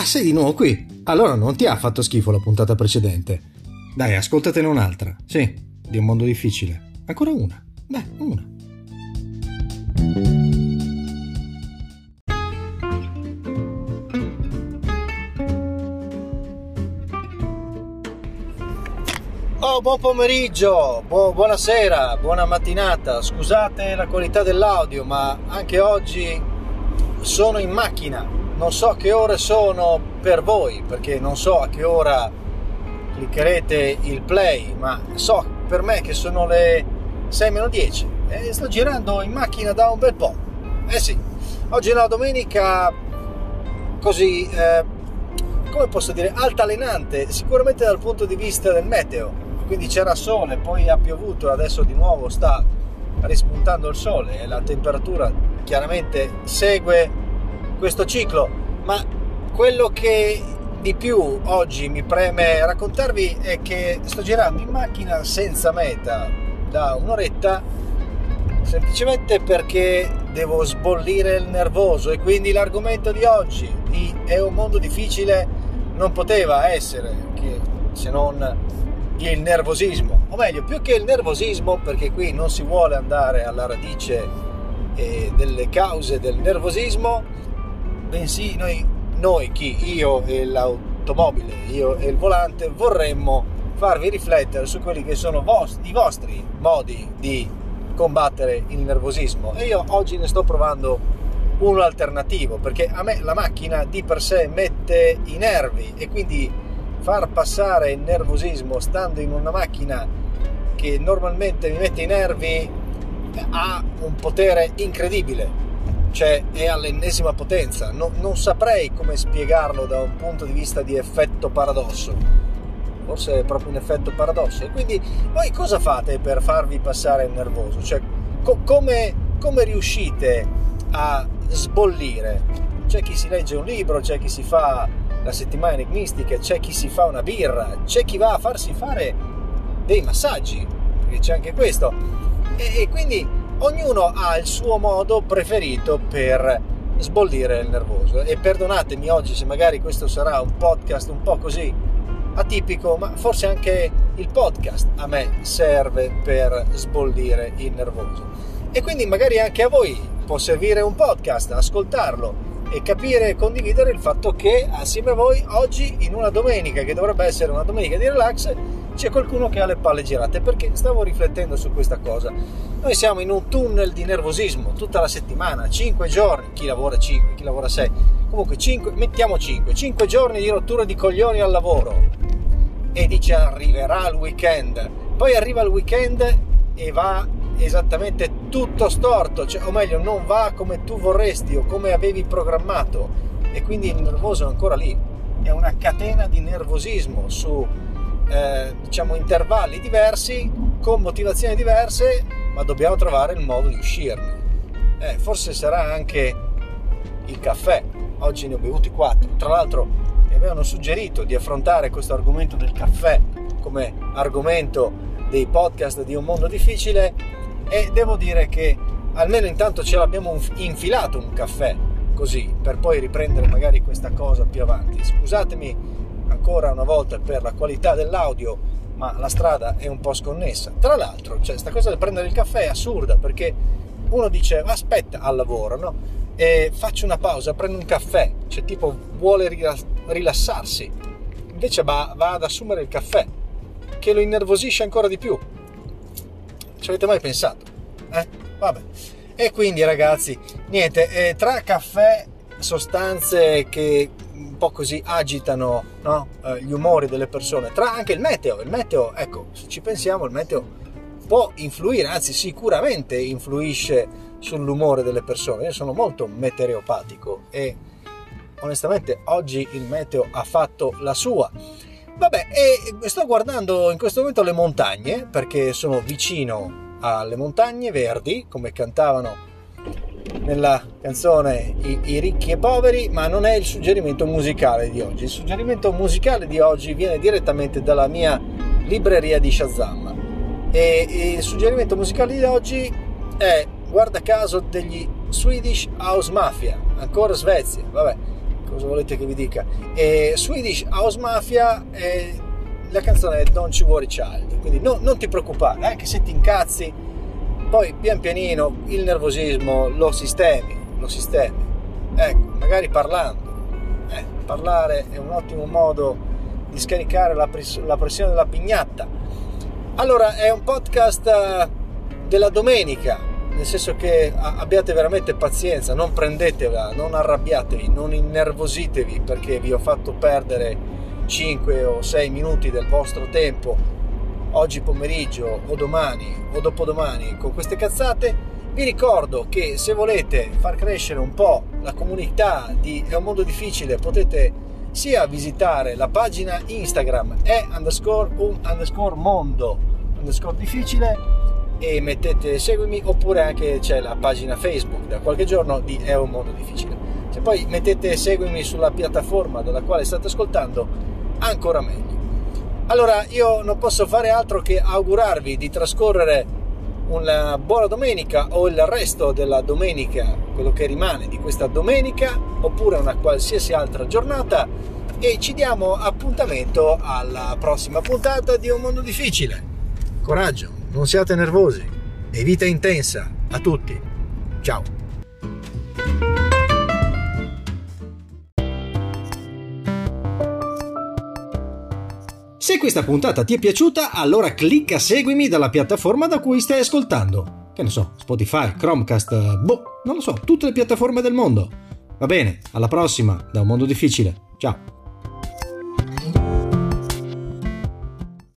Ah, sei di nuovo qui? Allora non ti ha fatto schifo la puntata precedente. Dai, ascoltatene un'altra. Sì, di un mondo difficile. Ancora una. Dai, una. Oh, buon pomeriggio, bu- buonasera, buona mattinata. Scusate la qualità dell'audio, ma anche oggi sono in macchina. Non so che ore sono per voi, perché non so a che ora cliccherete il play, ma so per me che sono le 6 meno 10 e sto girando in macchina da un bel po'. Eh sì, oggi è una domenica così, eh, come posso dire, altalenante, sicuramente dal punto di vista del meteo quindi c'era sole, poi ha piovuto adesso di nuovo sta rispuntando il sole e la temperatura chiaramente segue questo ciclo, ma quello che di più oggi mi preme raccontarvi è che sto girando in macchina senza meta da un'oretta semplicemente perché devo sbollire il nervoso e quindi l'argomento di oggi di è un mondo difficile? non poteva essere che se non il nervosismo, o meglio, più che il nervosismo, perché qui non si vuole andare alla radice eh, delle cause del nervosismo, bensì noi, noi, chi, io e l'automobile, io e il volante, vorremmo farvi riflettere su quelli che sono vos- i vostri modi di combattere il nervosismo. E io oggi ne sto provando uno alternativo perché a me la macchina di per sé mette i nervi e quindi far passare il nervosismo stando in una macchina che normalmente mi mette i nervi ha un potere incredibile cioè è all'ennesima potenza. Non, non saprei come spiegarlo da un punto di vista di effetto paradosso. Forse è proprio un effetto paradosso. E quindi voi cosa fate per farvi passare il nervoso? Cioè co- come, come riuscite a sbollire? C'è chi si legge un libro c'è chi si fa la settimana enigmistica, c'è chi si fa una birra, c'è chi va a farsi fare dei massaggi, perché c'è anche questo. E, e quindi ognuno ha il suo modo preferito per sbollire il nervoso. E perdonatemi oggi se magari questo sarà un podcast un po' così atipico, ma forse anche il podcast a me serve per sbollire il nervoso. E quindi magari anche a voi può servire un podcast, ascoltarlo e capire e condividere il fatto che assieme a voi oggi in una domenica che dovrebbe essere una domenica di relax c'è qualcuno che ha le palle girate perché stavo riflettendo su questa cosa. Noi siamo in un tunnel di nervosismo tutta la settimana 5 giorni chi lavora 5 chi lavora 6 comunque 5 mettiamo 5 5 giorni di rottura di coglioni al lavoro. E dice arriverà il weekend. Poi arriva il weekend e va esattamente tutto storto, cioè, o meglio non va come tu vorresti o come avevi programmato. E quindi il nervoso è ancora lì. È una catena di nervosismo su eh, diciamo intervalli diversi con motivazioni diverse, ma dobbiamo trovare il modo di uscirne. Eh, forse sarà anche il caffè. Oggi ne ho bevuti quattro. Tra l'altro mi avevano suggerito di affrontare questo argomento del caffè come argomento dei podcast di un mondo difficile e devo dire che almeno intanto ce l'abbiamo infilato un caffè così per poi riprendere magari questa cosa più avanti. Scusatemi ancora una volta per la qualità dell'audio, ma la strada è un po' sconnessa. Tra l'altro, cioè, questa cosa del prendere il caffè è assurda perché uno dice aspetta al lavoro, no? E faccio una pausa, prendo un caffè, cioè tipo vuole rilassarsi, invece va, va ad assumere il caffè che lo innervosisce ancora di più. Ci avete mai pensato? Eh? Vabbè. E quindi ragazzi, niente, eh, tra caffè, sostanze che un po' così agitano no? eh, gli umori delle persone, tra anche il meteo, il meteo, ecco, se ci pensiamo, il meteo può influire, anzi sicuramente influisce sull'umore delle persone. Io sono molto meteoropatico e onestamente oggi il meteo ha fatto la sua. Vabbè, e sto guardando in questo momento le montagne perché sono vicino alle montagne verdi, come cantavano nella canzone I, I, ricchi e poveri, ma non è il suggerimento musicale di oggi. Il suggerimento musicale di oggi viene direttamente dalla mia libreria di Shazam. E, il suggerimento musicale di oggi è, guarda caso, degli Swedish House Mafia, ancora Svezia, vabbè cosa volete che vi dica? E Swedish House Mafia, è, la canzone è Don't You Worry Child, quindi no, non ti preoccupare, anche se ti incazzi, poi pian pianino il nervosismo lo sistemi, lo sistemi. Ecco, magari parlando. Eh, parlare è un ottimo modo di scaricare la, pres- la pressione della pignatta. Allora, è un podcast eh, della domenica, nel senso che abbiate veramente pazienza, non prendetela, non arrabbiatevi, non innervositevi perché vi ho fatto perdere 5 o 6 minuti del vostro tempo oggi pomeriggio o domani o dopodomani con queste cazzate. Vi ricordo che se volete far crescere un po' la comunità di È un mondo difficile potete sia visitare la pagina Instagram è underscore un underscore mondo underscore difficile e mettete seguimi oppure anche c'è la pagina Facebook da qualche giorno di È un mondo difficile. Se poi mettete seguimi sulla piattaforma dalla quale state ascoltando, ancora meglio. Allora io non posso fare altro che augurarvi di trascorrere una buona domenica o il resto della domenica, quello che rimane di questa domenica, oppure una qualsiasi altra giornata e ci diamo appuntamento alla prossima puntata di Un Mondo Difficile. Coraggio! non siate nervosi e vita intensa a tutti. Ciao. Se questa puntata ti è piaciuta, allora clicca seguimi dalla piattaforma da cui stai ascoltando. Che ne so, Spotify, Chromecast, boh, non lo so, tutte le piattaforme del mondo. Va bene, alla prossima, da un mondo difficile. Ciao.